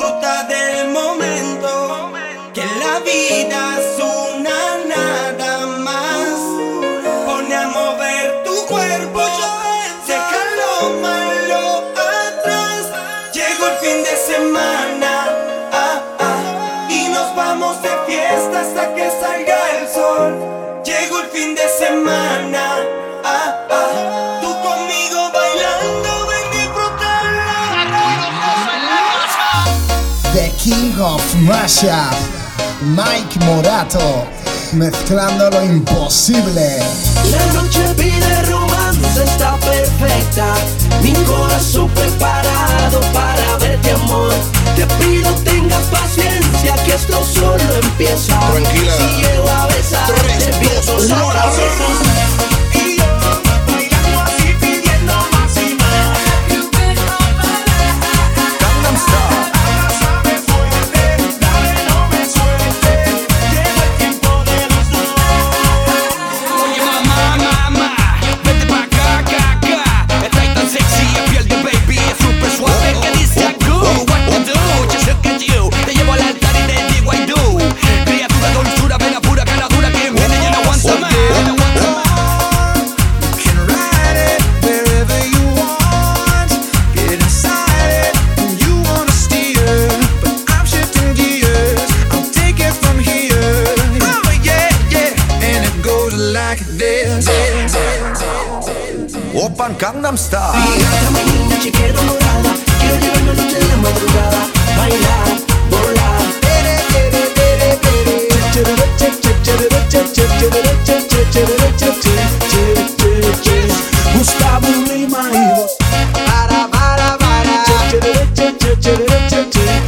disfruta del momento, que la vida es una nada más. Pone a mover tu cuerpo. of Masha, Mike Morato, mezclando lo imposible. La noche pide romance, está perfecta. Mi corazón preparado para verte, amor. Te pido, tenga paciencia, que esto solo empieza. Tranquila. like this. Open Gangnam Style. Fíjate, mañana te quedo morada. Quiero llevarnos desde la madrugada. Bailar, volar. Tere, tere, tere, tere. Chere, chere, chere, chere, chere, chere, chere, chere, chere, chere, chere. Gustavo Lima y vos. Para, para, para. Chere, chere, chere, chere, chere, chere.